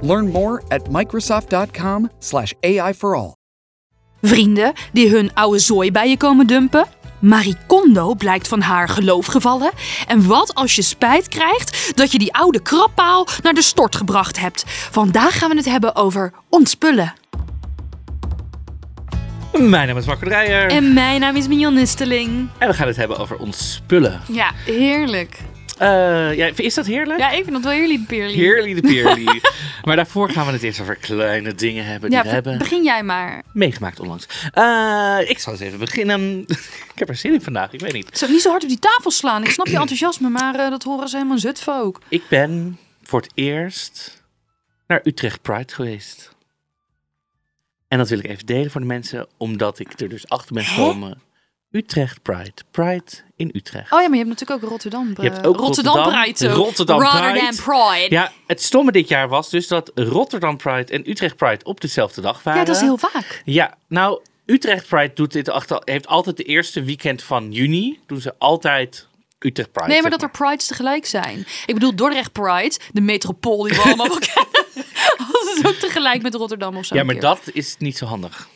Learn more at Microsoft.com/slash AI for all. Vrienden die hun oude zooi bij je komen dumpen? Marie Kondo blijkt van haar geloof gevallen. En wat als je spijt krijgt dat je die oude krabpaal naar de stort gebracht hebt? Vandaag gaan we het hebben over ontspullen. Mijn naam is Marco Dreyer. En... En mijn naam is Mignon Nisteling. we gaan het hebben over ons spullen. Ja, heerlijk. Eh, ja, is dat heerlijk? Ja, ik vind dat wel heerlijk, Peerly. Heerlijk de peerly. maar daarvoor gaan we het eerst over kleine dingen hebben die Ja, we hebben begin jij maar. meegemaakt onlangs. Eh, ik zal eens even beginnen. ik heb er zin in vandaag, ik weet niet. Zo, niet zo hard op die tafel slaan. Ik snap je enthousiasme, maar eh, dat horen ze helemaal zutven ook. Ik ben voor het eerst naar Utrecht Pride geweest. En dat wil ik even delen voor de mensen, omdat ik er dus achter ben gekomen. Utrecht Pride. Pride in Utrecht. Oh ja, maar je hebt natuurlijk ook Rotterdam. Je hebt ook Rotterdam, Rotterdam, Pride. ook. Rotterdam Rotterdam Pride. Ja, het stomme dit jaar was dus dat Rotterdam Pride en Utrecht Pride op dezelfde dag waren. Ja, dat is heel vaak. Ja, nou, Utrecht Pride doet dit achter, heeft altijd de eerste weekend van juni. Doen ze altijd Utrecht Pride. Nee, maar dat er prides tegelijk zijn. Ik bedoel, Dordrecht Pride, de metropool die we allemaal kennen. Dat is ook tegelijk met Rotterdam of zo. Ja, maar dat is niet zo handig.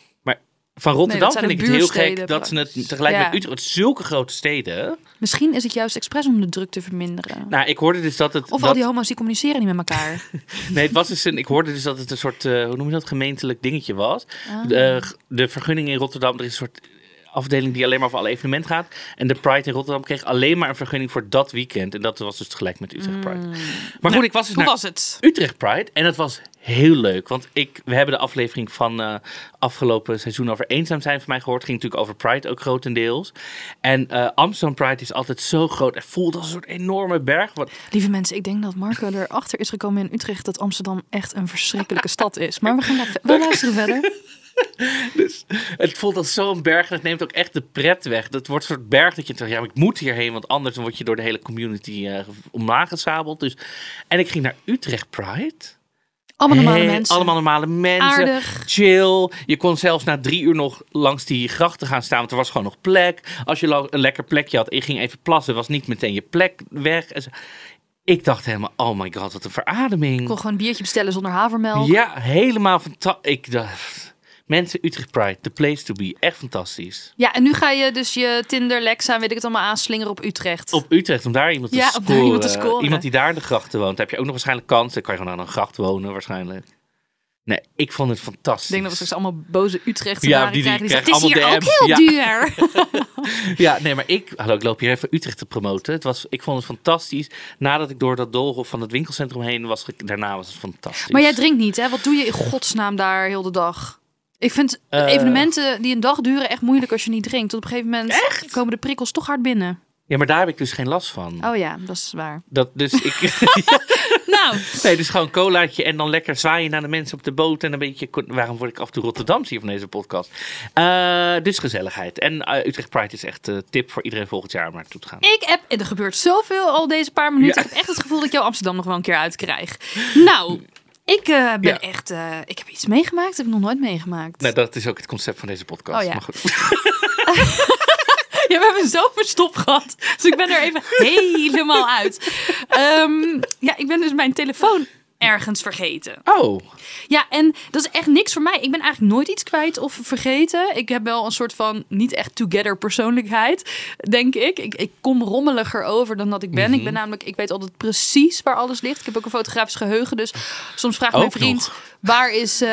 Van Rotterdam vind ik het heel gek dat ze het tegelijk Ja. met Utrecht... Zulke grote steden. Misschien is het juist expres om de druk te verminderen. Nou, ik hoorde dus dat het... of dat, al die homo's die communiceren niet met elkaar. Nee, het was dus een, ik hoorde dus dat het een soort, eh, hoe noem je dat, gemeentelijk dingetje was. Ah. De, de vergunning in Rotterdam, er is een soort afdeling die alleen maar voor alle evenementen gaat. En de Pride in Rotterdam kreeg alleen maar een vergunning voor dat weekend. En dat was dus tegelijk met Utrecht Pride. Maar goed, ik was dus Hoe naar was het? Utrecht Pride en dat was heel leuk. Want ik, we hebben de aflevering van eh, afgelopen seizoen over eenzaam zijn van mij gehoord. ging natuurlijk over Pride ook grotendeels. En eh, Amsterdam Pride is altijd zo groot. Het voelt als een soort enorme berg. Wat, Lieve mensen, ik denk dat Marco erachter is gekomen in Utrecht dat Amsterdam echt een verschrikkelijke stad is. Maar we gaan daar we luisteren verder. Dus het voelt als zo'n berg en het neemt ook echt de pret weg. Dat wordt een soort berg dat je denkt, ja, maar ik moet hierheen, want anders dan word je door de hele community eh, omlaag gesabeld. Dus, en ik ging naar Utrecht Pride. Allemaal normale Heel- mensen. Allemaal normale mensen. Aardig. Chill. Je kon zelfs na drie uur nog langs die grachten gaan staan, want er was gewoon nog plek. Als je een lekker plekje had en je ging even plassen, was niet meteen je plek weg. Ik dacht helemaal, oh my god, wat een verademing. Ik kon gewoon een biertje bestellen zonder havermelk. Ja, helemaal fantastisch. Ik dacht, mensen, Utrecht Pride, the place to be. Echt fantastisch. Ja, en nu ga je dus je Tinder, Lexa weet ik het allemaal aanslingeren op Utrecht. Op Utrecht, om daar iemand te, Ja, scoren. iemand te scoren. Iemand die daar in de grachten woont. Heb je ook nog waarschijnlijk kans. Dan kan je gewoon aan een gracht wonen waarschijnlijk. Nee, ik vond het fantastisch. Ik denk dat we straks allemaal boze Utrecht Ja, die- die krijgen. Die krijgen zeggen, het is hier ook heel Ja. duur. Ja, nee, maar ik, hallo, ik loop hier even Utrecht te promoten. Het was, ik vond het fantastisch. Nadat ik door dat doolhof van het winkelcentrum heen was, daarna was het fantastisch. Maar jij drinkt niet, hè? Wat doe je in godsnaam daar heel de dag? Ik vind Eh. evenementen die een dag duren echt moeilijk als je niet drinkt. Op een gegeven moment komen de prikkels toch hard binnen. Ja, maar daar heb ik dus geen last van. Oh ja, dat is waar. Dat, dus ik, Nou, nee, dus gewoon colaatje en dan lekker zwaaien naar de mensen op de boot. En een beetje, waarom word ik af en toe Rotterdams hier van deze podcast? Eh, dus gezelligheid. En eh, Utrecht Pride is echt een tip voor iedereen volgend jaar om naartoe te gaan. ik heb, en er gebeurt zoveel al deze paar minuten. Ja. Ik heb echt het gevoel dat ik jou Amsterdam nog wel een keer uitkrijg. Nou, ik eh, ben Ja. echt, eh, ik heb iets meegemaakt. Dat heb ik nog nooit meegemaakt. Nou, dat is ook het concept van deze podcast. Oh ja. Maar goed. Ja, we hebben zo verstop gehad. Dus ik ben er even helemaal uit. Ehm, ja, ik ben dus mijn telefoon ergens vergeten. Oh, Ja, en dat is echt niks voor mij. Ik ben eigenlijk nooit iets kwijt of vergeten. Ik heb wel een soort van niet echt together persoonlijkheid, denk ik. Ik, ik kom rommeliger over dan dat ik ben. Mhm. Ik ben namelijk, ik weet altijd precies waar alles ligt. Ik heb ook een fotografisch geheugen, dus soms vraagt mijn vriend... nog. waar is... eh,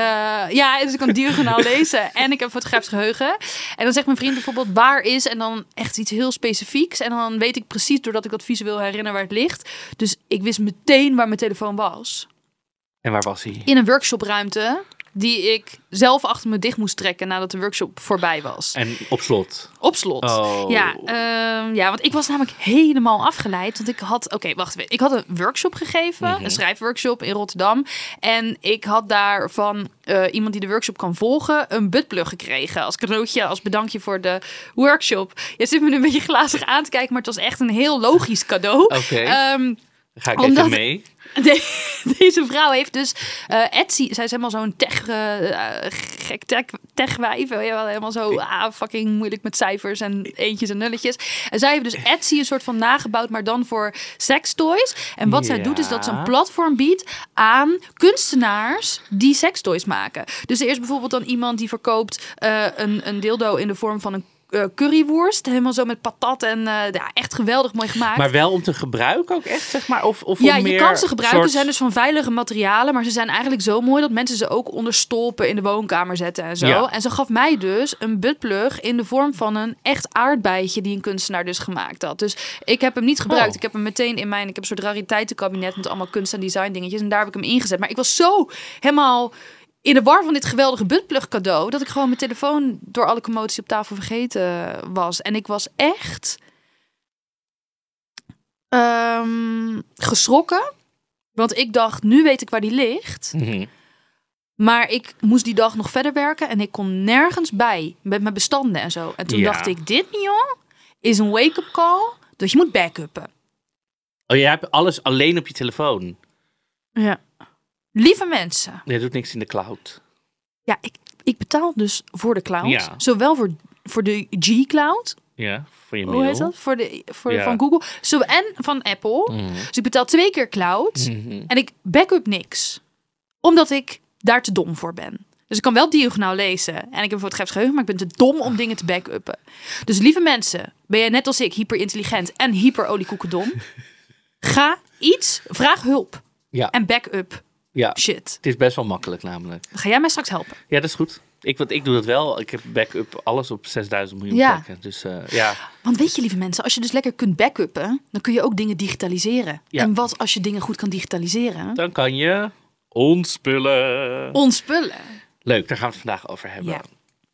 ja, dus ik kan diagonaal lezen en ik heb fotografisch geheugen. En dan zegt mijn vriend bijvoorbeeld waar is en dan echt iets heel specifieks. En dan weet ik precies, doordat ik dat visueel herinner, waar het ligt. Dus ik wist meteen waar mijn telefoon was. En waar was hij? In een workshopruimte die ik zelf achter me dicht moest trekken nadat de workshop voorbij was. En op slot. Op slot. Oh. Ja, ehm, ja, want ik was namelijk helemaal afgeleid. Want ik had, oké, wacht even. Ik had een workshop gegeven, Mhm. een schrijfworkshop in Rotterdam. En ik had daar van eh, iemand die de workshop kan volgen, een buttplug gekregen. Als cadeautje, als bedankje voor de workshop. Je zit me nu een beetje glazig aan te kijken, maar het was echt een heel logisch cadeau. Oké. Ehm, ga ik omdat- even mee. de- deze vrouw heeft dus eh, Etsy. Zij is helemaal zo'n tech, eh, gek tech, techwijf. Helemaal zo ah, fucking moeilijk met cijfers en eentjes en nulletjes. En zij heeft dus Etsy een soort van nagebouwd, maar dan voor sextoys. En wat zij doet is dat ze een platform biedt aan kunstenaars die sextoys maken. Dus er is bijvoorbeeld dan iemand die verkoopt eh, een, een dildo in de vorm van een curryworst. Helemaal zo met patat en eh, ja, echt geweldig mooi gemaakt. Maar wel om te gebruiken ook echt, zeg maar? Of, of Ja, om je meer kan ze gebruiken. soort- Ze zijn dus van veilige materialen. Maar ze zijn eigenlijk zo mooi dat mensen ze ook onder stolpen in de woonkamer zetten en zo. Ja. En ze gaf mij dus een buttplug in de vorm van een echt aardbeidje die een kunstenaar dus gemaakt had. Dus ik heb hem niet gebruikt. Oh. Ik heb hem meteen in mijn, ik heb een soort rariteitenkabinet met allemaal kunst en design dingetjes. En daar heb ik hem ingezet. Maar ik was zo helemaal in de war van dit geweldige buttplug cadeau dat ik gewoon mijn telefoon door alle commotie op tafel vergeten was. En ik was echt ehm, geschrokken. Want ik dacht, nu weet ik waar die ligt. Mhm. Maar ik moest die dag nog verder werken en ik kon nergens bij met mijn bestanden en zo. En toen Ja. dacht ik, dit joh, is een wake-up call dat je moet backuppen. Oh, jij hebt alles alleen op je telefoon. Ja. Lieve mensen, Je doet niks in de cloud. ja, ik, ik betaal dus voor de cloud. Ja. Zowel voor, voor de G-cloud, Ja, voor je mail. hoe heet dat? Voor de, voor, Ja. van Google. Zo, en van Apple. Mhm. Dus ik betaal twee keer cloud. Mhm. En ik backup niks. Omdat ik daar te dom voor ben. Dus ik kan wel diagonaal lezen. En ik heb een fotografisch geheugen, maar ik ben te dom om dingen te backuppen. Dus lieve mensen, ben jij net als ik hyper intelligent en hyper oliekoekendom? Ga iets, vraag hulp. Ja. En backup ja, shit. het is best wel makkelijk namelijk. Ga jij mij straks helpen. Ja, dat is goed. Ik, want ik doe dat wel. Ik heb backup alles op 6000 miljoen Ja. plekken. Dus eh, ja, Want weet je, lieve mensen, als je dus lekker kunt backuppen, dan kun je ook dingen digitaliseren. Ja. En wat als je dingen goed kan digitaliseren? dan kan je ontspullen. Ontspullen. Leuk, daar gaan we het vandaag over hebben. Ja.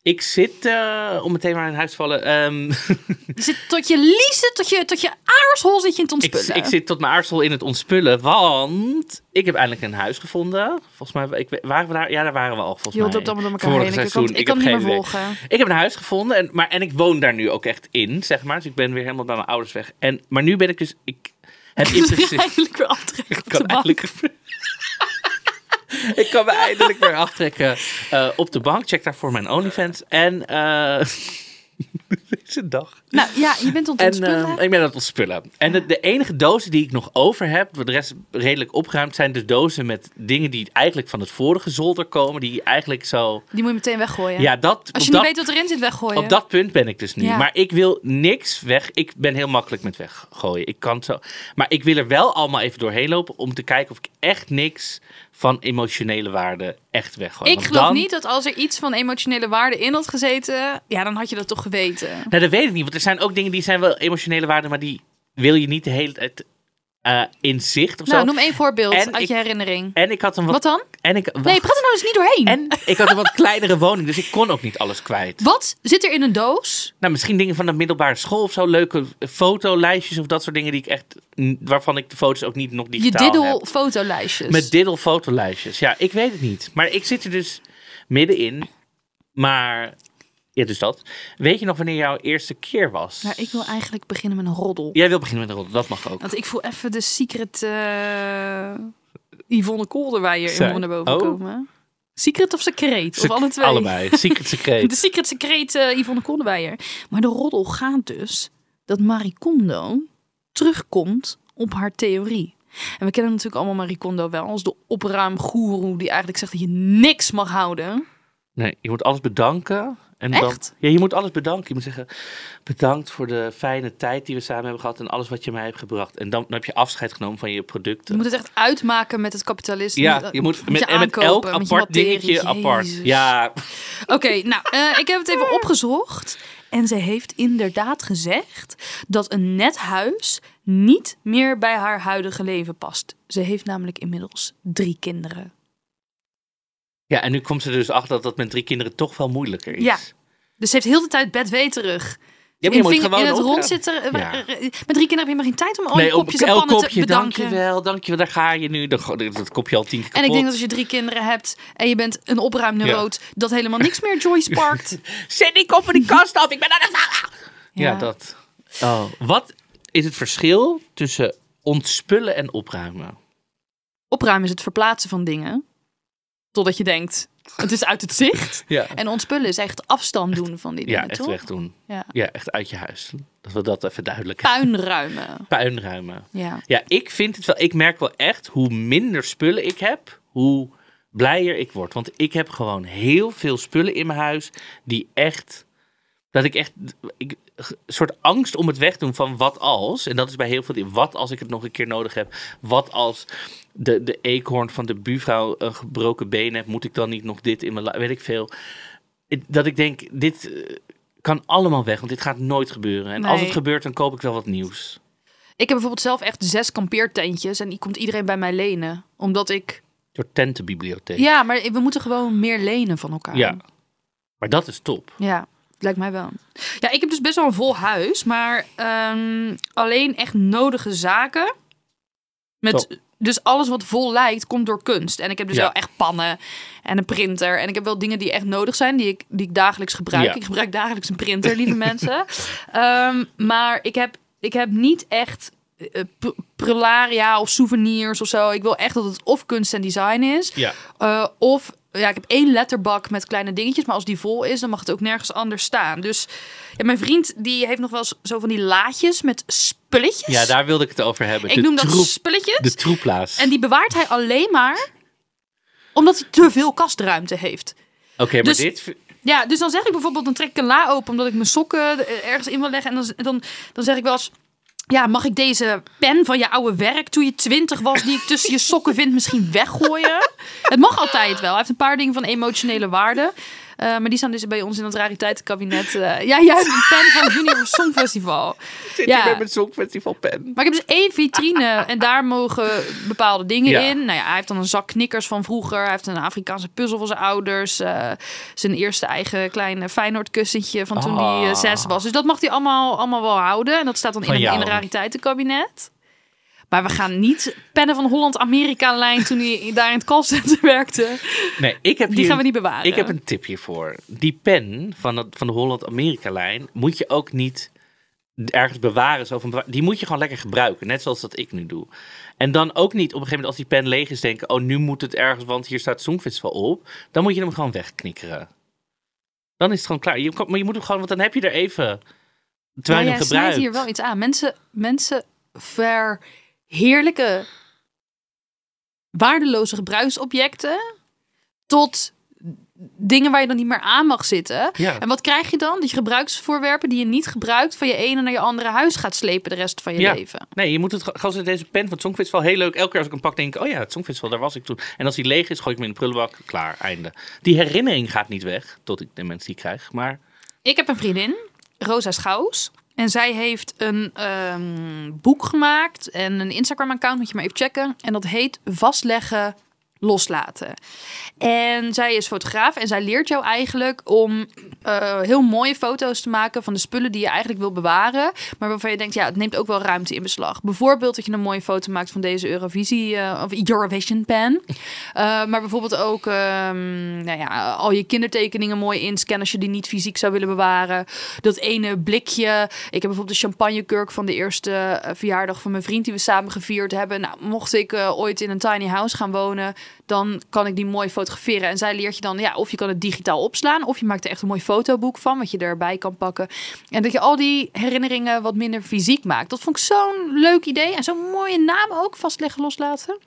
Ik zit, eh, om meteen maar in huis te vallen. ehm, Je zit tot je liezen, tot je, tot je aarshol zit je in het ik, ontspullen. ik zit tot mijn aardsel in het ontspullen, want ik heb eindelijk een huis gevonden. Volgens mij, ik, waren we daar? Ja, daar waren we al volgens Je mij. het allemaal door elkaar heen. Ik kan, ik heb niet meer idee. volgen. Ik heb een huis gevonden, en, maar, en ik woon daar nu ook echt in, zeg maar. Dus ik ben weer helemaal bij mijn ouders weg. En, maar nu ben ik dus, ik heb Dus principe... eindelijk weer aftrekken op Ik kan de bank. Ik kan me eindelijk weer aftrekken eh, op de bank. Check daarvoor mijn OnlyFans. En eh deze dag. Nou ja, je bent En ontspullen. eh, ik ben aan het ontspullen. En de, de enige dozen die ik nog over heb, de rest redelijk opgeruimd, zijn de dozen met dingen die eigenlijk van het vorige zolder komen. Die eigenlijk zo. Die moet je meteen weggooien. Ja, dat. Als je dat, niet weet wat erin zit, weggooien. op dat punt ben ik dus nu. Ja. Maar ik wil niks weg. Ik ben heel makkelijk met weggooien. Ik kan zo. Maar ik wil er wel allemaal even doorheen lopen om te kijken of ik echt niks van emotionele waarde echt weggooi. ik Want geloof dan- niet dat als er iets van emotionele waarde in had gezeten, ja, dan had je dat toch geweten. Nou, dat weet ik niet. Want er zijn ook dingen die zijn wel emotionele waarde, maar die wil je niet de hele tijd eh, in zicht of Nou, zo. noem één voorbeeld En uit ik- je herinnering. En ik had een wat. Wat dan? En ik, Nee, praat er nou eens niet doorheen. En ik had een wat kleinere woning, dus ik kon ook niet alles kwijt. Wat zit er in een doos? Nou, misschien dingen van de middelbare school of zo, leuke fotolijstjes of dat soort dingen die ik echt, waarvan ik de foto's ook niet nog Je digitaal diddel heb. fotolijstjes. Met diddel fotolijstjes. Ja, ik weet het niet. Maar ik zit er dus middenin. Maar, ja, dus dat. Weet je nog wanneer jouw eerste keer was? Nou, ik wil eigenlijk beginnen met een roddel. Jij wil beginnen met een rol, dat mag ook. Want ik voel even de secret eh Yvonne Kolderweijer in naar boven Oh. komen. Secret of secreet? Of alle twee? Allebei. Secret secret. De secret secreet eh, Yvonne Kolderweijer. Maar de roddel gaat dus dat Marie Kondo terugkomt op haar theorie. En we kennen natuurlijk allemaal Marie Kondo wel als de opruimgoeroe die eigenlijk zegt dat je niks mag houden. Nee, je moet alles bedanken En dan, Echt? ja, je moet alles bedanken. Je moet zeggen, bedankt voor de fijne tijd die we samen hebben gehad en alles wat je mij hebt gebracht. En dan, dan heb je afscheid genomen van je Je producten. moet het echt uitmaken met het kapitalisme. ja, je moet met, je en met elk met je apart dingetje apart. Ja, Oké, nou, eh, ik heb het even opgezocht. En ze heeft inderdaad gezegd dat een net huis niet meer bij haar huidige leven past. Ze heeft namelijk inmiddels drie kinderen. Ja, en nu komt ze dus achter dat dat met drie kinderen toch wel moeilijker is. Ja. Dus ze heeft heel de tijd bedweterig. Ja, maar je in, moet in het rond zitten. eh, Ja. eh, Met drie kinderen heb je maar geen tijd om al die Nee, op kopjes en pannen te kopje, bedanken. dankjewel, dankjewel, daar ga je nu. Dat kopje al tien keer En ik denk dat als je drie kinderen hebt en je bent een opruimneuroot, dat helemaal niks meer joy sparkt. Zet die kop de kast af, ik ben aan het. Ja, Ja. dat. Oh. Wat is het verschil tussen ontspullen en opruimen? Opruimen is het verplaatsen van dingen. Totdat je denkt, het is uit het zicht. Ja, En ontspullen is echt afstand doen van die ja dingen, echt toch? wegdoen. Ja. Ja, echt uit je huis. Dat we dat even duidelijk Puin ruimen. Puin ruimen. Ja. Ja, ik vind het wel. Ik merk wel echt hoe minder spullen ik heb, hoe blijer ik word. Want ik heb gewoon heel veel spullen in mijn huis die echt. Dat ik echt. Ik, een soort angst om het wegdoen van wat als. En dat is bij heel veel dingen. Wat als ik het nog een keer nodig heb? Wat als de, de eekhoorn van de buurvrouw een gebroken been heeft? Moet ik dan niet nog dit in mijn. Weet ik veel. Dat ik denk, dit eh, kan allemaal weg. Want dit gaat nooit gebeuren. En als het gebeurt, dan koop ik wel wat nieuws. Ik heb bijvoorbeeld zelf echt zes kampeertentjes en die komt iedereen bij mij lenen. Omdat ik... Door tentenbibliotheek. Ja, maar we moeten gewoon meer lenen van elkaar. Ja. Maar dat is top. Ja, lijkt mij wel. Ja, ik heb dus best wel een vol huis, maar ehm, alleen echt nodige zaken. Met, Top. Dus alles wat vol lijkt, komt door kunst. En ik heb dus Ja. wel echt pannen en een printer. En ik heb wel dingen die echt nodig zijn, die ik, die ik dagelijks gebruik. Ja. Ik gebruik dagelijks een printer, lieve mensen. Ehm, maar ik heb, ik heb niet echt eh, pr- prularia of souvenirs of zo. Ik wil echt dat het of kunst en design is. Ja. Uh, of ja, ik heb één letterbak met kleine dingetjes, maar als die vol is, dan mag het ook nergens anders staan. Dus ja, mijn vriend die heeft nog wel eens zo van die laadjes met spulletjes. Ja, daar wilde ik het over hebben. ik de noem dat troep, spulletjes. De troeplaas. En die bewaart hij alleen maar omdat hij te veel kastruimte heeft. Oké, maar dus- dit... Ja, dus dan zeg ik bijvoorbeeld, dan trek ik een la open omdat ik mijn sokken eh, ergens in wil leggen. En dan, dan, dan zeg ik wel eens, ja, mag ik deze pen van je oude werk toen je twintig was, die ik tussen je sokken vind, misschien weggooien? Het mag altijd wel. Hij heeft een paar dingen van emotionele waarde. Eh, maar die staan dus bij ons in het rariteitenkabinet. Eh, ja, jij hebt een pen van het Junior Songfestival. Zit ja. hier met mijn Songfestival pen. Maar ik heb dus één vitrine en daar mogen bepaalde dingen Ja. in. Nou ja, hij heeft dan een zak knikkers van vroeger. Hij heeft een Afrikaanse puzzel van zijn ouders. eh, zijn eerste eigen kleine Feyenoord kussentje van toen hij Ah. zes was. Dus dat mag hij allemaal, allemaal wel houden. En dat staat dan in Van in jou. een rariteitenkabinet. Maar we gaan niet pennen van Holland-Amerika-lijn toen hij daar in het callcenter werkte. Nee, ik heb Die hier, gaan we niet bewaren. Ik heb een tip hiervoor. Die pen van, het, van de Holland-Amerika-lijn moet je ook niet ergens bewaren. Zo van, die moet je gewoon lekker gebruiken. Net zoals dat ik nu doe. En dan ook niet op een gegeven moment als die pen leeg is denken... oh, nu moet het ergens, want hier staat Songfestival op. Dan moet je hem gewoon wegknikkeren. Dan is het gewoon klaar. Je, maar je moet hem gewoon, want dan heb je er even... Terwijl je hem gebruikt. hier wel iets aan. Mensen, mensen verheerlijken waardeloze gebruiksobjecten tot dingen waar je dan niet meer aan mag zitten. Ja. En wat krijg je dan? Dat je gebruiksvoorwerpen die je niet gebruikt van je ene naar je andere huis gaat slepen de rest van je Ja. leven. Nee, je moet het gewoon zoals deze pen van het Songfestival heel leuk. Elke keer als ik hem pak, denk ik, oh ja, het Songfestival, daar was ik toen. En als die leeg is, gooi ik hem in de prullenbak. Klaar, einde. Die herinnering gaat niet weg, tot ik de mensen die krijg. Maar Ik heb een vriendin, Rosa Schouws. En zij heeft een ehm, boek gemaakt en een Instagram-account, moet je maar even checken. En dat heet Vastleggen, Loslaten. En zij is fotograaf en zij leert jou eigenlijk om eh, heel mooie foto's te maken van de spullen die je eigenlijk wil bewaren. Maar waarvan je denkt, ja, het neemt ook wel ruimte in beslag. Bijvoorbeeld dat je een mooie foto maakt van deze Eurovisie eh, of Eurovision pen. Eh, maar bijvoorbeeld ook ehm, nou ja, al je kindertekeningen mooi inscannen als je die niet fysiek zou willen bewaren. Dat ene blikje. Ik heb bijvoorbeeld de champagnekurk van de eerste verjaardag van mijn vriend die we samen gevierd hebben. Nou, mocht ik ooit in een tiny house gaan wonen, dan kan ik die mooi fotograferen. En zij leert je dan, ja, of je kan het digitaal opslaan, of je maakt er echt een mooi fotoboek van, wat je erbij kan pakken. En dat je al die herinneringen wat minder fysiek maakt. Dat vond ik zo'n leuk idee. En zo'n mooie naam ook, vastleggen, loslaten.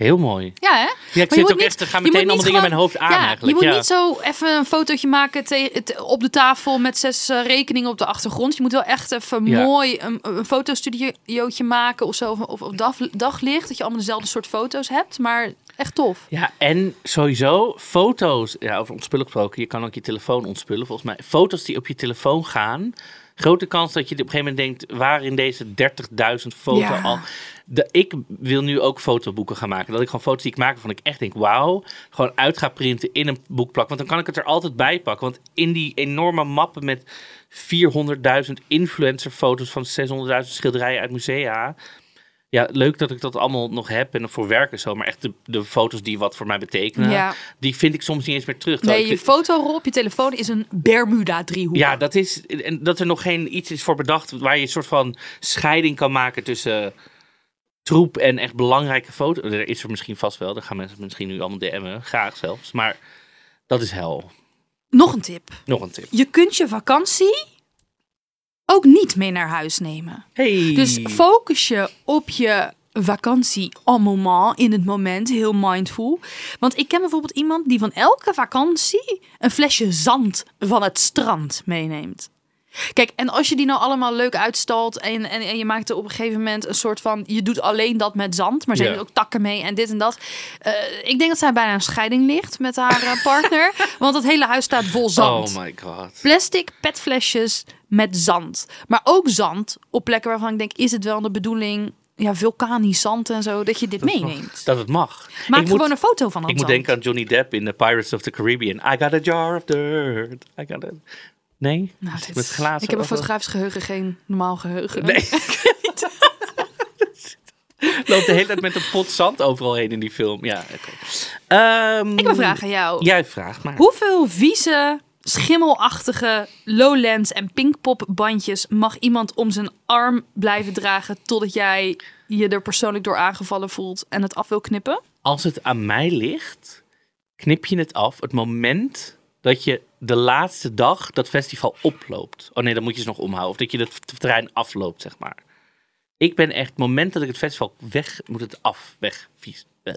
Heel mooi. Ja, hè? Ja, ik zit ook niet- echt, moet meteen allemaal dingen in mijn hoofd aan ja, eigenlijk. Je moet ja. niet zo even een fotootje maken te- op de tafel met zes eh, rekeningen op de achtergrond. Je moet wel echt even Ja. mooi een, een fotostudiootje maken of zo. Of, of dag, daglicht, dat je allemaal dezelfde soort foto's hebt. Maar echt tof. Ja, en sowieso foto's. Ja, over ontspullen gesproken. Je kan ook je telefoon ontspullen, volgens mij. Foto's die op je telefoon gaan. Grote kans dat je op een gegeven moment denkt... waar in deze 30.000 foto's Ja. al... De, ik wil nu ook fotoboeken gaan maken. Dat ik gewoon foto's die ik maak waarvan ik echt denk... wauw, gewoon uit ga printen in een boek plakken. Want dan kan ik het er altijd bij pakken. Want in die enorme mappen met 400.000 influencerfoto's... van 600.000 schilderijen uit musea... Ja, leuk dat ik dat allemaal nog heb en voor werk en zo. Maar echt de, de foto's die wat voor mij betekenen, Ja. die vind ik soms niet eens meer terug. Nee, je fotorol op je telefoon is een Bermuda-driehoek. ja, dat is. En dat er nog geen iets is voor bedacht waar je een soort van scheiding kan maken tussen troep en echt belangrijke foto's. Er is er misschien vast wel. Daar gaan mensen misschien nu allemaal DM'en. Graag zelfs. Maar dat is hel. Nog een tip. Nog een tip. Je kunt je vakantie ook niet mee naar huis nemen. Hey. Dus focus je op je vakantie en moment, in het moment, heel mindful. Want ik ken bijvoorbeeld iemand die van elke vakantie een flesje zand van het strand meeneemt. Kijk, en als je die nou allemaal leuk uitstalt en, en, en je maakt er op een gegeven moment een soort van... Je doet alleen dat met zand, maar ze heeft ook takken mee en dit en dat. Eh, ik denk dat zij bijna een scheiding ligt met haar eh, partner. want het hele huis staat vol zand. Oh my god. Plastic petflesjes met zand. Maar ook zand op plekken waarvan ik denk, is het wel de bedoeling, ja, vulkanisch zand en zo, dat je dit meeneemt. Dat het mag. Maak ik gewoon moet, een foto van dat Ik moet zand. denken aan Johnny Depp in The Pirates of the Caribbean. I got a jar of dirt. I got a... Nee? Nou, dit- met glazen? ik heb een fotografisch geheugen, geen normaal geheugen. Nee. Loopt de hele tijd met een pot zand overal heen in die film. Ja. Ehm, Ik een vraag aan jou. Jij vraagt maar. Hoeveel vieze, schimmelachtige Lowlands en Pinkpop bandjes mag iemand om zijn arm blijven dragen totdat jij je er persoonlijk door aangevallen voelt en het af wil knippen? Als het aan mij ligt, knip je het af het moment dat je de laatste dag dat festival oploopt. Oh nee, dan moet je ze nog omhouden. Of dat je het terrein afloopt, zeg maar. Ik ben echt, het moment dat ik het festival weg, moet het af, weg, vies. Eh.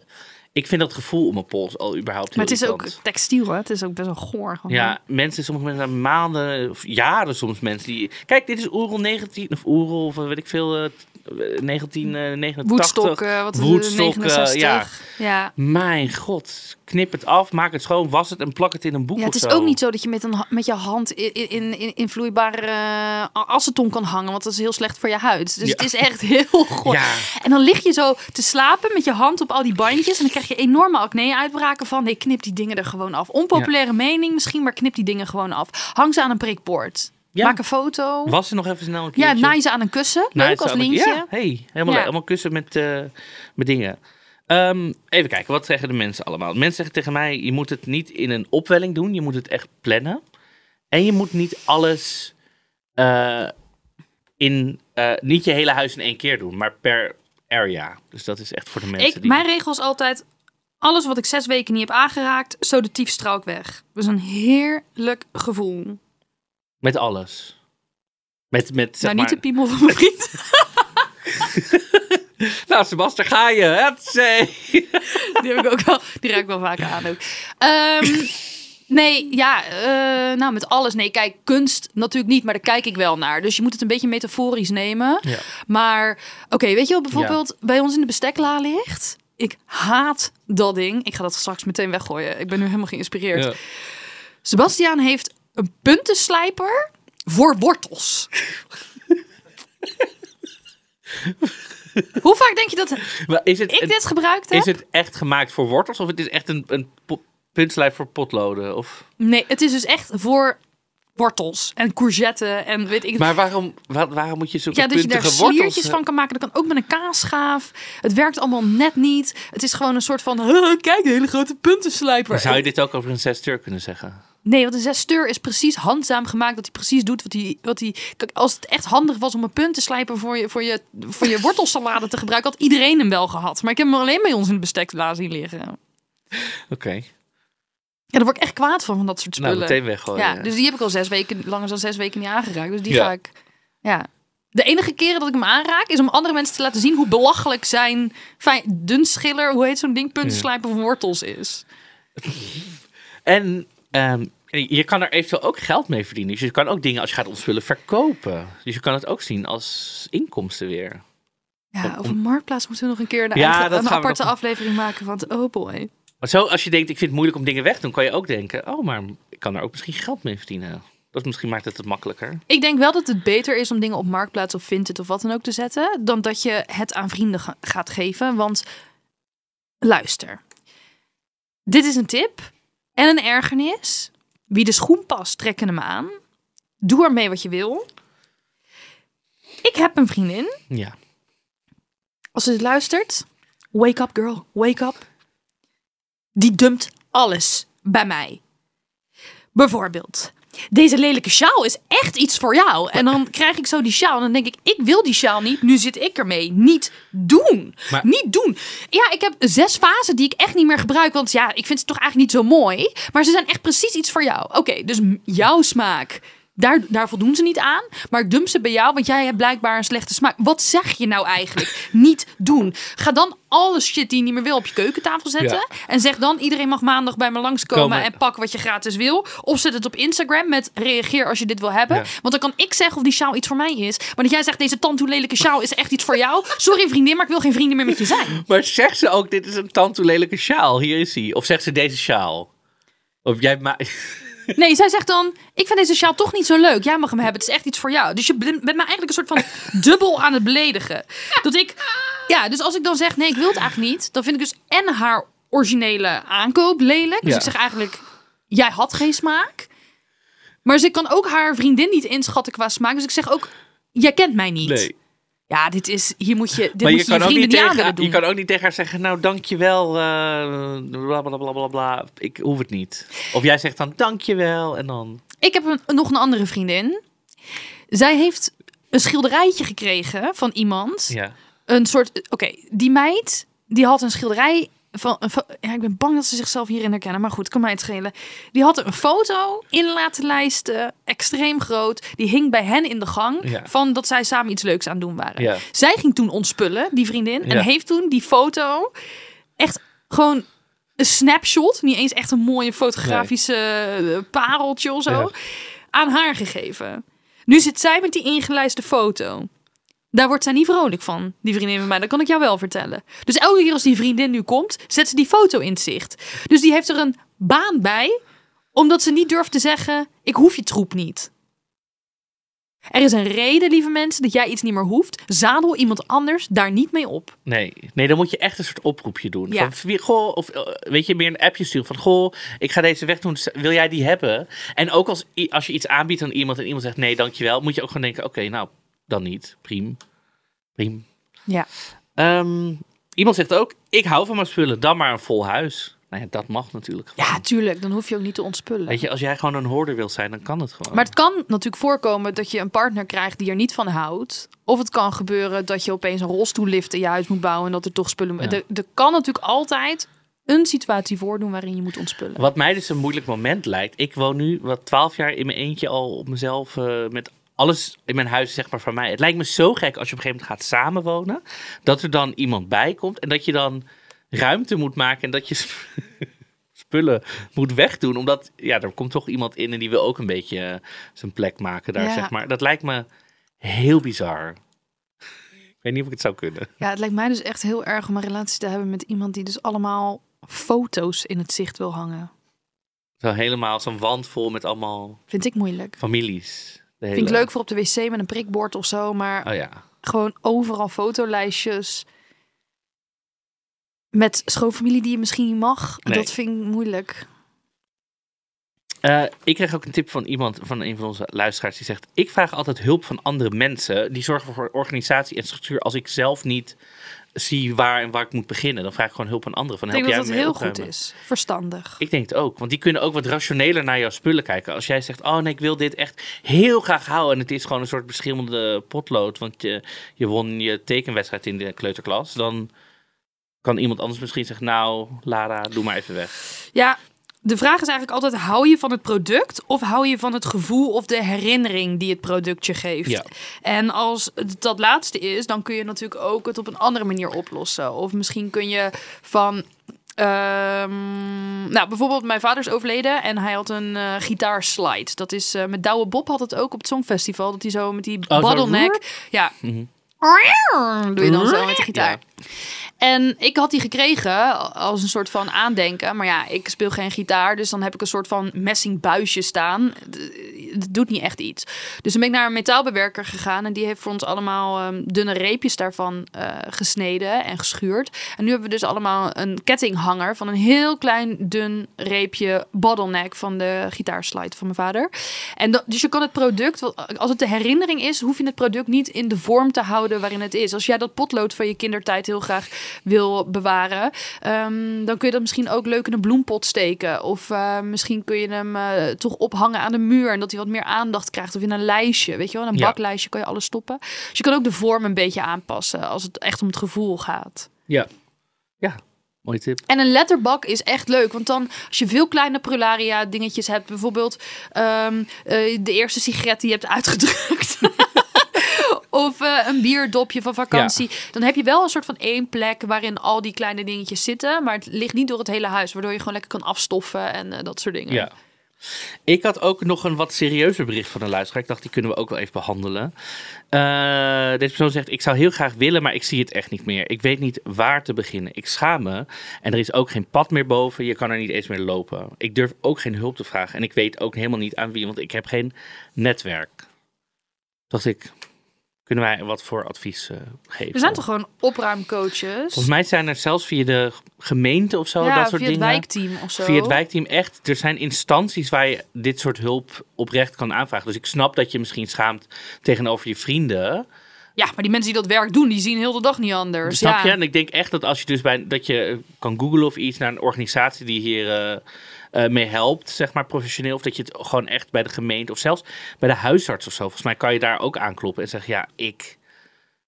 Ik vind dat gevoel om mijn pols al überhaupt Maar het is ook textiel, hè? Het is ook best wel goor. gewoon. Ja, mensen, sommige mensen maanden of jaren soms mensen die... Kijk, dit is Oerol 19, of Oerol, of weet ik veel, eh, 1989. Woodstock, eh, wat Woodstock, eh, 69. ja. ja. Mijn god, knip het af, maak het schoon, was het en plak het in een boek Ja, het is ook niet zo dat je met, een, met je hand in, in, in, in vloeibare eh, aceton kan hangen, want dat is heel slecht voor je huid. Dus Ja. het is echt heel goor. Ja. En dan lig je zo te slapen met je hand op al die bandjes en dan krijg je enorme acne-uitbraken van nee, knip die dingen er gewoon af. Onpopulaire mening misschien, maar knip die dingen gewoon af. Hang ze aan een prikbord. Ja. Maak een foto. Was er nog even snel een ja, keertje? naai ze aan een kussen. Naai Leuk ze als een- lintje. Ja, hey, helemaal, Ja. helemaal kussen met, eh, met dingen. Ehm, even kijken, wat zeggen de mensen allemaal? Mensen zeggen tegen mij, je moet het niet in een opwelling doen. Je moet het echt plannen. En je moet niet alles eh, in... eh, niet je hele huis in één keer doen, maar per area. Dus dat is echt voor de mensen Ik, die... Mijn regel is altijd: alles wat ik zes weken niet heb aangeraakt, zo de tiefstrook weg. Dat is een heerlijk gevoel. Met alles. Met, met zeg nou, niet de piemel van mijn vriend. Nou, Sebastian, ga je. Die heb ik ook wel. Die ruik ik wel vaker aan ook. Ehm, nee, ja, eh, nou met alles. Nee, kijk, kunst natuurlijk niet, maar daar kijk ik wel naar. Dus je moet het een beetje metaforisch nemen. Ja. Maar, oké, weet je wat bijvoorbeeld bij ons in de bestekla ligt? Ik haat dat ding. Ik ga dat straks meteen weggooien. Ik ben nu helemaal geïnspireerd. Ja. Sebastiaan heeft een puntenslijper voor wortels. Hoe vaak denk je dat is het, ik een- dit gebruikt heb? is het echt gemaakt voor wortels of het is echt een, een puntslijf voor potloden? Of... Nee, het is dus echt voor wortels en courgetten en weet ik Maar waarom, wa- waarom moet je zulke Ja, dat je daar sliertjes van kan maken. Dat kan ook met een kaasschaaf. Het werkt allemaal net niet. Het is gewoon een soort van... "Huh, kijk, een hele grote puntenslijper. Maar zou je dit ook over een zesteur kunnen zeggen? Nee, want de zesteur is precies handzaam gemaakt. Dat hij precies doet wat hij... Wat hij kijk, als het echt handig was om een puntenslijper voor je, voor je, voor je wortelsalade te gebruiken... had iedereen hem wel gehad. Maar ik heb hem alleen bij ons in de bestekla zien liggen. Oké, Ja, daar word ik echt kwaad van, van dat soort nou spullen. meteen weggooien. ja, dus die heb ik al zes weken, langer dan zes weken niet aangeraakt. Dus die Ja. ga ik... Ja, De enige keren dat ik hem aanraak is om andere mensen te laten zien hoe belachelijk zijn fijn, dunschiller, hoe heet zo'n ding, puntslijpen van wortels is. En ehm, je kan er eventueel ook geld mee verdienen. Dus je kan ook dingen als je gaat ontspullen verkopen. Dus je kan het ook zien als inkomsten weer. Ja, over Marktplaats moeten we nog een keer een, Ja, eigen- dat een aparte nog- aflevering maken van oh boy. Maar zo, als je denkt, ik vind het moeilijk om dingen weg te doen, kan je ook denken, oh, maar ik kan er ook misschien geld mee verdienen. Dat misschien maakt het het makkelijker. Ik denk wel dat het beter is om dingen op Marktplaats of Vinted of wat dan ook te zetten, dan dat je het aan vrienden ga- gaat geven. Want luister, dit is een tip en een ergernis. Wie de schoen past, trekken hem aan. Doe ermee wat je wil. Ik heb een vriendin. Ja. Als ze dit luistert, wake up girl, wake up. Die dumpt alles bij mij. Bijvoorbeeld, deze lelijke sjaal is echt iets voor jou. En dan krijg ik zo die sjaal en dan denk ik, ik wil die sjaal niet, nu zit ik ermee. Niet doen. Maar- Niet doen. Ja, ik heb zes fasen die ik echt niet meer gebruik, want ja, ik vind ze toch eigenlijk niet zo mooi. Maar ze zijn echt precies iets voor jou. Oké, dus jouw smaak. Daar, daar voldoen ze niet aan. Maar ik dump ze bij jou, want jij hebt blijkbaar een slechte smaak. Wat zeg je nou eigenlijk? niet doen. Ga dan alle shit die je niet meer wil op je keukentafel zetten. Ja. En zeg dan, iedereen mag maandag bij me langskomen Komen. en pak wat je gratis wil. Of zet het op Instagram met reageer als je dit wil hebben. Ja. Want dan kan ik zeggen of die sjaal iets voor mij is. Maar dat jij zegt, deze tand lelijke sjaal is echt iets voor jou. Sorry vriendin, maar ik wil geen vrienden meer met je zijn. Maar zegt ze ook, dit is een tante lelijke sjaal, hier is hij. Of zegt ze deze sjaal? Of jij ma Nee, zij zegt dan, ik vind deze sjaal toch niet zo leuk. Jij mag hem hebben, het is echt iets voor jou. Dus je bent me eigenlijk een soort van dubbel aan het beledigen. Dat ik, ja, dus als ik dan zeg, nee, ik wil het eigenlijk niet. Dan vind ik dus en haar originele aankoop lelijk. Dus Ja. ik zeg eigenlijk, jij had geen smaak. Maar ze kan ook haar vriendin niet inschatten qua smaak. Dus ik zeg ook, jij kent mij niet. Nee. Ja, dit is, hier moet je, dit Maar moet je je je kan, ook vrienden niet tegen, doen. je kan ook niet tegen haar zeggen, nou dankjewel, eh bla bla bla bla bla, ik hoef het niet. Of jij zegt dan dankjewel en dan... Ik heb een, nog een andere vriendin. Zij heeft een schilderijtje gekregen van iemand. Ja. Een soort. Oké, die meid die had een schilderij. Van, van- ja, ik ben bang dat ze zichzelf hierin herkennen, maar goed, kan mij het schelen. Die had een foto in laten lijsten, extreem groot. Die hing bij hen in de gang Ja. van dat zij samen iets leuks aan doen waren. Ja. Zij ging toen ontspullen, die vriendin, en heeft toen die foto echt gewoon een snapshot, niet eens echt een mooie fotografische eh, pareltje of zo, aan haar gegeven. Nu zit zij met die ingelijste foto. Daar wordt zij niet vrolijk van, die vriendin van mij. Dat kan ik jou wel vertellen. Dus elke keer als die vriendin nu komt, zet ze die foto in het zicht. Dus die heeft er een baan bij, omdat ze niet durft te zeggen: Ik hoef je troep niet. Er is een reden, lieve mensen, dat jij iets niet meer hoeft. Zadel iemand anders daar niet mee op. Nee, nee, dan moet je echt een soort oproepje doen. Ja. Van, goh, of eh, weet je, meer een appje sturen van, goh, ik ga deze weg doen, wil jij die hebben? En ook als, als je iets aanbiedt aan iemand en iemand zegt nee, dankjewel, moet je ook gewoon denken, oké, nou, dan niet. Priem. Priem. Ja. Ehm, iemand zegt ook, ik hou van mijn spullen, dan maar een vol huis. Nou ja, dat mag natuurlijk gewoon. Ja, tuurlijk. Dan hoef je ook niet te ontspullen. Weet je, als jij gewoon een hoorder wilt zijn, dan kan het gewoon. Maar het kan natuurlijk voorkomen dat je een partner krijgt die er niet van houdt. Of het kan gebeuren dat je opeens een rolstoellift in je huis moet bouwen en dat er toch spullen. Ja. Er, er kan natuurlijk altijd een situatie voordoen waarin je moet ontspullen. Wat mij dus een moeilijk moment lijkt. Ik woon nu wat twaalf jaar in mijn eentje al op mezelf eh, met alles in mijn huis zeg maar van mij. Het lijkt me zo gek als je op een gegeven moment gaat samenwonen. Dat er dan iemand bij komt en dat je dan ruimte moet maken en dat je sp- spullen moet wegdoen. Omdat ja, er komt toch iemand in en die wil ook een beetje eh, zijn plek maken daar Ja. zeg maar. Dat lijkt me heel bizar. Ik weet niet of ik het zou kunnen. Ja, het lijkt mij dus echt heel erg om een relatie te hebben met iemand die dus allemaal foto's in het zicht wil hangen. Zo helemaal zo'n wand vol met allemaal Vind ik moeilijk. families. Vind ik leuk voor op de wc met een prikbord of zo, maar Oh ja. gewoon overal fotolijstjes. Met schoonfamilie die je misschien niet mag. Nee. Dat vind ik moeilijk. Eh, ik kreeg ook een tip van iemand, van een van onze luisteraars, die zegt: Ik vraag altijd hulp van andere mensen. Die zorgen voor organisatie en structuur. Als ik zelf niet zie waar en waar ik moet beginnen, dan vraag ik gewoon hulp aan anderen. Van, Ik denk help dat jij dat me heel goed is. Verstandig. Ik denk het ook, want die kunnen ook wat rationeler naar jouw spullen kijken. Als jij zegt: Oh nee, ik wil dit echt heel graag houden. En het is gewoon een soort beschimmelde potlood, want je, je won je tekenwedstrijd in de kleuterklas. Dan kan iemand anders misschien zeggen: Nou, Lara, doe maar even weg. Ja, de vraag is eigenlijk altijd: hou je van het product of hou je van het gevoel of de herinnering die het product je geeft? Ja. En als het dat laatste is, dan kun je natuurlijk ook het op een andere manier oplossen. Of misschien kun je van. ehm, nou, bijvoorbeeld mijn vader is overleden en hij had een eh gitaarslide. Dat is eh, met Douwe Bob had het ook op het Songfestival. Dat hij zo met die zo bottleneck. Ja. Doe je dan zo met de gitaar. En ik had die gekregen als een soort van aandenken. Maar ja, ik speel geen gitaar. Dus dan heb ik een soort van messing buisje staan. Het doet niet echt iets. Dus dan ben ik naar een metaalbewerker gegaan. En die heeft voor ons allemaal ehm, dunne reepjes daarvan eh, gesneden en geschuurd. En nu hebben we dus allemaal een kettinghanger van een heel klein dun reepje bottleneck van de gitaarslide van mijn vader. En dus je kan het product, als het de herinnering is, hoef je het product niet in de vorm te houden waarin het is. Als jij dat potlood van je kindertijd heel graag wil bewaren, ehm, dan kun je dat misschien ook leuk in een bloempot steken. Of eh, misschien kun je hem eh, toch ophangen aan de muur en dat hij wat meer aandacht krijgt. Of in een lijstje, weet je wel, een Ja. baklijstje kan je alles stoppen. Dus je kan ook de vorm een beetje aanpassen als het echt om het gevoel gaat. Ja. Ja, mooie tip. En een letterbak is echt leuk. Want dan, als je veel kleine prularia dingetjes hebt. Bijvoorbeeld ehm, eh, de eerste sigaret die je hebt uitgedrukt. of een bierdopje van vakantie. Dan heb je wel een soort van één plek waarin al die kleine dingetjes zitten. Maar het ligt niet door het hele huis. Waardoor je gewoon lekker kan afstoffen en eh, dat soort dingen. Ja. Ik had ook nog een wat serieuzer bericht van een luisteraar. Ik dacht, die kunnen we ook wel even behandelen. Eh, deze persoon zegt, ik zou heel graag willen, maar ik zie het echt niet meer. Ik weet niet waar te beginnen. Ik schaam me en er is ook geen pad meer boven. Je kan er niet eens meer lopen. Ik durf ook geen hulp te vragen en ik weet ook helemaal niet aan wie, want ik heb geen netwerk. Dacht ik, kunnen wij wat voor advies eh, geven? Er zijn toch gewoon opruimcoaches? Volgens mij zijn er zelfs via de gemeente of zo, ja, dat soort via dingen. het wijkteam of zo. Via het wijkteam echt. Er zijn instanties waar je dit soort hulp oprecht kan aanvragen. Dus ik snap dat je misschien schaamt tegenover je vrienden. Ja, maar die mensen die dat werk doen, die zien heel de dag niet anders. snap ja. je? En ik denk echt dat als je dus bij dat je kan googlen of iets naar een organisatie die hier eh, eh, mee helpt, zeg maar professioneel, of dat je het gewoon echt bij de gemeente of zelfs bij de huisarts of zo. Volgens mij kan je daar ook aankloppen en zeggen: ja, ik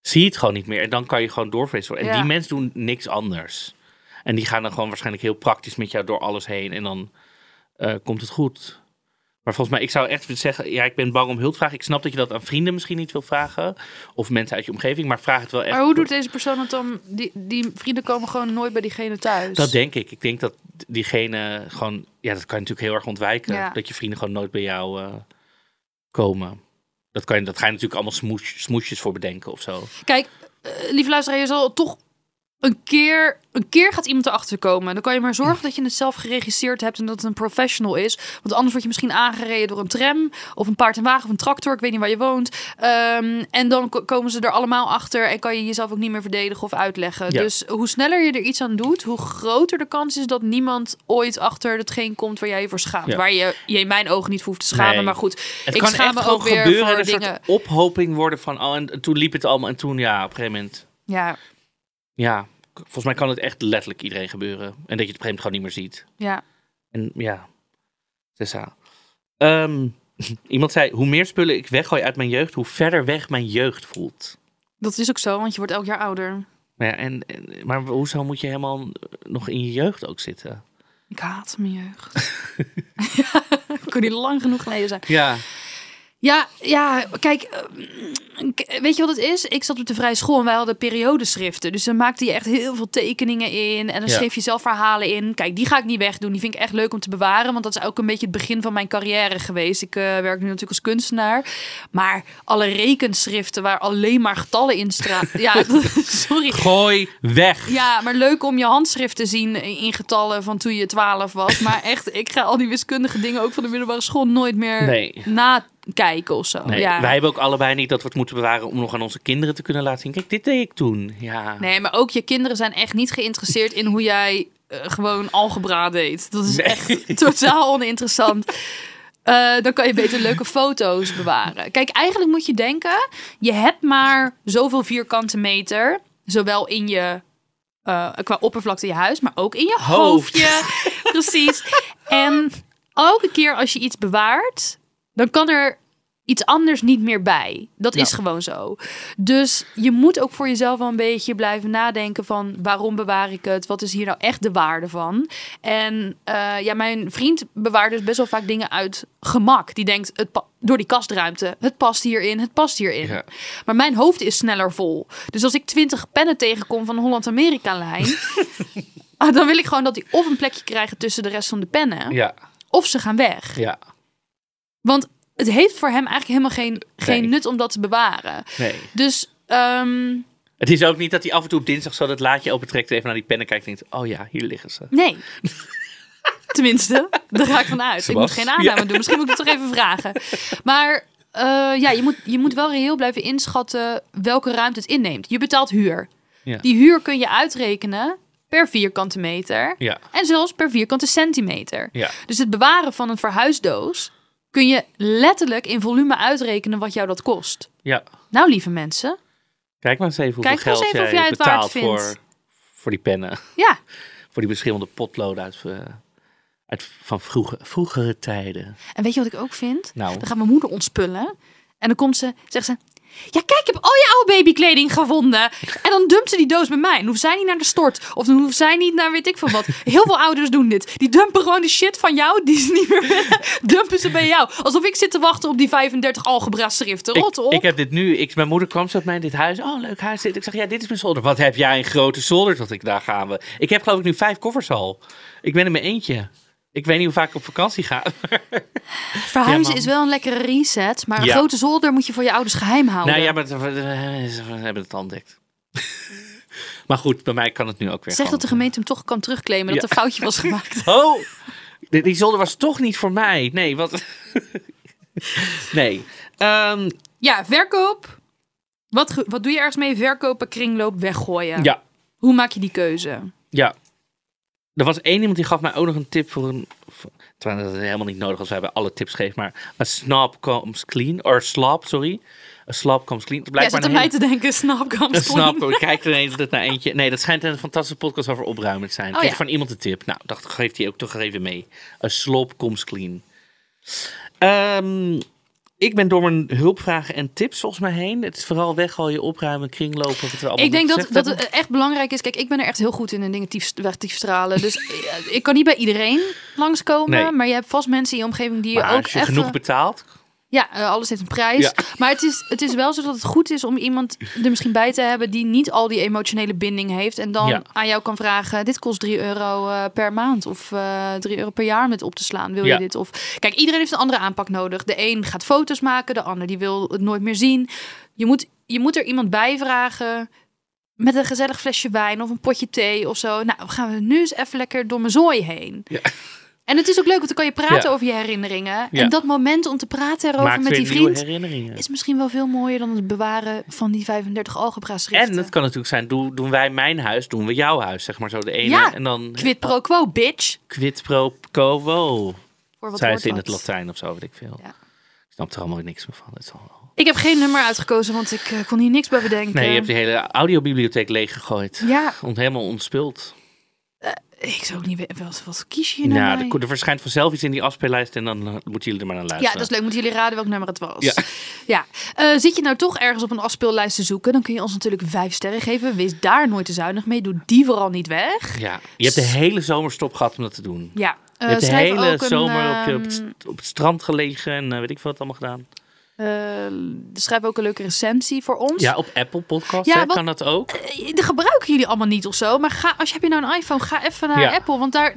zie het gewoon niet meer. En dan kan je gewoon doorverwezen worden. En Ja. die mensen doen niks anders. En die gaan dan gewoon waarschijnlijk heel praktisch met jou door alles heen. En dan eh, komt het goed. Maar volgens mij, ik zou echt zeggen, ja, ik ben bang om hulp te vragen. Ik snap dat je dat aan vrienden misschien niet wil vragen. Of mensen uit je omgeving. Maar vraag het wel echt. Maar hoe doet deze persoon het dan? Die, die vrienden komen gewoon nooit bij diegene thuis. Dat denk ik. Ik denk dat diegene gewoon... Ja, dat kan je natuurlijk heel erg ontwijken. Ja. Dat je vrienden gewoon nooit bij jou eh, komen. Dat, kan je, dat ga je natuurlijk allemaal smoes, smoesjes voor bedenken of zo. Kijk, eh, lieve luisteraar, je zal toch een keer, een keer gaat iemand erachter komen. Dan kan je maar zorgen dat je het zelf geregisseerd hebt en dat het een professional is. Want anders word je misschien aangereden door een tram of een paard en wagen of een tractor. Ik weet niet waar je woont. Ehm, en dan ko- komen ze er allemaal achter en kan je jezelf ook niet meer verdedigen of uitleggen. Ja. Dus hoe sneller je er iets aan doet, hoe groter de kans is dat niemand ooit achter hetgeen komt waar jij je voor schaamt. Ja. Waar je je in mijn ogen niet voor hoeft te schamen. Nee. Maar goed, Het ik kan schaam me ook weer gebeuren. voor en een dingen. soort ophoping worden van... Oh, en toen liep het allemaal. En toen, ja, op een gegeven moment... Ja, Ja, volgens mij kan het echt letterlijk iedereen gebeuren. En dat je het op een gegeven moment gewoon niet meer ziet. ja. En ja, Tessa. Ehm, iemand zei, hoe meer spullen ik weggooi uit mijn jeugd, hoe verder weg mijn jeugd voelt. Dat is ook zo, want je wordt elk jaar ouder. Maar, ja, en, en- maar hoezo moet je helemaal nog in je jeugd ook zitten? Ik haat mijn jeugd. ja, ik kon niet lang genoeg geleden zijn. Ja, Ja, ja, kijk, eh, weet je wat het is? Ik zat op de vrije school en wij hadden periodeschriften. Dus dan maakte je echt heel veel tekeningen in. En dan Ja. schreef je zelf verhalen in. Kijk, die ga ik niet wegdoen. Die vind ik echt leuk om te bewaren. Want dat is ook een beetje het begin van mijn carrière geweest. Ik eh, werk nu natuurlijk als kunstenaar. Maar alle rekenschriften waar alleen maar getallen in staan. ja, sorry. gooi weg. Ja, maar leuk om je handschrift te zien in getallen van toen je 12 was. Maar echt, ik ga al die wiskundige dingen ook van de middelbare school nooit meer Nee. Nakijken of zo. Nee, ja. wij hebben ook allebei niet dat we het moeten bewaren om nog aan onze kinderen te kunnen laten zien. Kijk, dit deed ik toen. Ja. Nee, maar ook je kinderen zijn echt niet geïnteresseerd in hoe jij eh, gewoon algebra deed. Dat is Nee. echt totaal oninteressant. Eh, dan kan je beter leuke foto's bewaren. Kijk, eigenlijk moet je denken: je hebt maar zoveel vierkante meter, zowel in je eh, qua oppervlakte je huis, maar ook in je Hoofd. hoofdje. Precies. En elke keer als je iets bewaart, dan kan er iets anders niet meer bij. Dat Ja. is gewoon zo. Dus je moet ook voor jezelf wel een beetje blijven nadenken van waarom bewaar ik het? Wat is hier nou echt de waarde van? En eh, ja, mijn vriend bewaart dus best wel vaak dingen uit gemak. Die denkt het door die kastruimte, het past hierin, het past hierin. Ja. Maar mijn hoofd is sneller vol. Dus als ik twintig pennen tegenkom van Holland-Amerika-lijn, ah, dan wil ik gewoon dat die of een plekje krijgen tussen de rest van de pennen, Ja, of ze gaan weg. ja. Want het heeft voor hem eigenlijk helemaal geen, geen Nee. nut om dat te bewaren. Nee. Dus ehm, Het is ook niet dat hij af en toe op dinsdag zo dat laadje opentrekt, even naar die pennen kijkt en denkt, oh ja, hier liggen ze. nee. Tenminste, daar ga ik van uit. Ik moet geen aanname Ja. doen. Misschien moet ik het toch even vragen. Maar eh, ja, je moet, je moet wel reëel blijven inschatten welke ruimte het inneemt. Je betaalt huur. Ja. Die huur kun je uitrekenen per vierkante meter. Ja, En zelfs per vierkante centimeter. Dus het bewaren van een verhuisdoos kun je letterlijk in volume uitrekenen wat jou dat kost. ja. Nou, lieve mensen. Kijk maar eens even hoeveel Kijk maar eens geld even jij jij het betaalt vindt. voor, voor die pennen. Ja, Voor die verschillende potloden uit, eh, uit van vroege, vroegere tijden. en weet je wat ik ook vind? Nou, Dan gaat mijn moeder ontspullen. En dan komt ze, zegt ze... Ja, kijk, ik heb al je oude babykleding gevonden. En dan dumpt ze die doos bij mij. Dan hoeft zij niet naar de stort. Of dan hoeft zij niet naar weet ik veel wat. Heel veel ouders doen dit. Die dumpen gewoon de shit van jou, die ze niet meer willen. Dumpen ze bij jou. Alsof ik zit te wachten op die 35 algebra schriften. Rot op. ik heb dit nu. Ik, mijn moeder kwam zo bij mij in dit huis. Oh, leuk huis. dit. Ik zeg, ja, dit is mijn zolder. Wat heb jij een grote zolder? Dat ik daar gaan we. Ik heb geloof ik nu vijf koffers al. Ik ben in mijn eentje. Ik weet niet hoe vaak ik op vakantie ga. Verhuizen Ja, is wel een lekkere reset. Maar een Ja. grote zolder moet je voor je ouders geheim houden. nou ja, maar hebben het al ontdekt. maar goed, bij mij kan het nu ook weer. Zeg dat de gemeente hem toch kan terugclaimen. Dat Ja. er een foutje was gemaakt. Oh, die, die zolder was toch niet voor mij. Nee, wat? nee. Ehm, Ja, verkoop. Wat, wat doe je ergens mee? Verkopen, kringloop, weggooien. ja, Hoe maak je die keuze? ja. Er was één iemand die gaf mij ook nog een tip voor een. voor- terwijl dat is helemaal niet nodig als wij bij alle tips geven, maar a snob comes clean, or slop, sorry, a slop comes clean. Blijkbaar zit een aan mij te denken, snap kan een snap. Ik kijk er ineens naar eentje. Nee, dat schijnt een fantastische podcast over opruimen te zijn. Oh, Kreeg ja. van iemand een tip. Nou, dacht, geeft hij ook toch even mee. A slop comes clean. Ehm, ik ben door mijn hulpvragen en tips volgens mij heen. Het is vooral weggooien, opruimen, kringlopen. Wat we allemaal Ik denk dat, dat het echt belangrijk is. Kijk, ik ben er echt heel goed in in dingen tief, stralen. Dus eh, ik kan niet bij iedereen langskomen. Nee. Maar je hebt vast mensen in je omgeving die je ook als je even... genoeg betaalt. Ja, eh, alles heeft een prijs. Ja. Maar het is, het is wel zo dat het goed is om iemand er misschien bij te hebben die niet al die emotionele binding heeft. En dan Ja. aan jou kan vragen: dit kost 3 euro eh, per maand of eh 3 euro per jaar met op te slaan. Wil Ja. je dit? Of kijk, iedereen heeft een andere aanpak nodig. De een gaat foto's maken, de ander die wil het nooit meer zien. Je moet, je moet er iemand bij vragen. Met een gezellig flesje wijn of een potje thee of zo. Nou, gaan we nu eens even lekker door mijn zooi heen. Ja. En het is ook leuk, want dan kan je praten Ja. over je herinneringen. Ja. En dat moment om te praten erover Maakt met die vriend herinneringen. is misschien wel veel mooier dan het bewaren van die 35 algebra schriften. En het kan natuurlijk zijn, doen, doen wij mijn huis, doen we jouw huis. Zeg maar zo de ene. Ja, en dan Quid pro quo, bitch. quid pro quo. Voor wat Zij ze in het Latijn of zo, weet ik veel. Ja. Ik snap er allemaal niks meer van. Het is al... Ik heb geen nummer uitgekozen, want ik eh, kon hier niks bij bedenken. Nee, je hebt die hele audiobibliotheek leeggegooid. Ja, Ont helemaal ontspuld. Ik zou ook niet weten. Wat, wat kies je nou Ja, bij? er, er verschijnt vanzelf iets in die afspeellijst en dan eh, moeten jullie er maar naar Ja, luisteren. dat is leuk. Moeten jullie raden welk nummer het was? Ja. Ja. Eh, zit je nou toch ergens op een afspeellijst te zoeken, dan kun je ons natuurlijk vijf sterren geven. Wees daar nooit te zuinig mee. Doe die vooral niet weg. Ja, je hebt de hele zomerstop gehad om dat te doen. Ja. Je eh, hebt de schrijf hele een, zomer op, je, op, ehm, het, op het strand gelegen en eh, weet ik veel wat allemaal gedaan. Eh, schrijf ook een leuke recensie voor ons. Ja, op Apple Podcast Ja, hè, wat- kan dat ook. Eh, Dat gebruiken jullie allemaal niet of zo. Maar ga, als je, heb je nou een iPhone, ga even naar Ja. Apple. Want daar,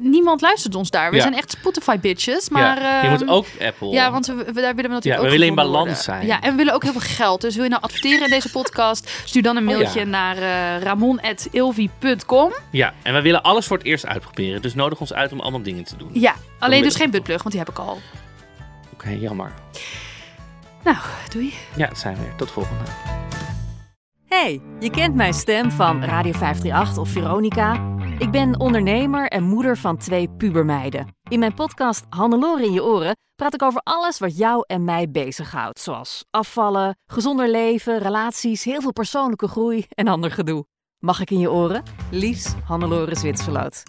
niemand luistert ons daar. We Ja. zijn echt Spotify bitches. Maar, ja, je ehm, moet ook Apple. Ja, want we, we- daar willen we natuurlijk Ja, ook we willen in balans worden. zijn. Ja, en we willen ook heel veel geld. Dus wil je nou adverteren in deze podcast? Stuur dan een Oh, mailtje naar eh ramon.ilvi.com. Ja, en we willen alles voor het eerst uitproberen. Dus nodig ons uit om allemaal dingen te doen. Ja, alleen dus geen buttplug, want die heb ik al. Oké, jammer. Nou, doei. Ja, het zijn we weer. Tot volgende. Hey, je kent mijn stem van Radio 538 of Veronica. Ik ben ondernemer en moeder van twee pubermeiden. In mijn podcast Hannelore in je oren praat ik over alles wat jou en mij bezighoudt. Zoals afvallen, gezonder leven, relaties, heel veel persoonlijke groei en ander gedoe. Mag ik in je oren? Liefs, Hannelore Zwitserloot.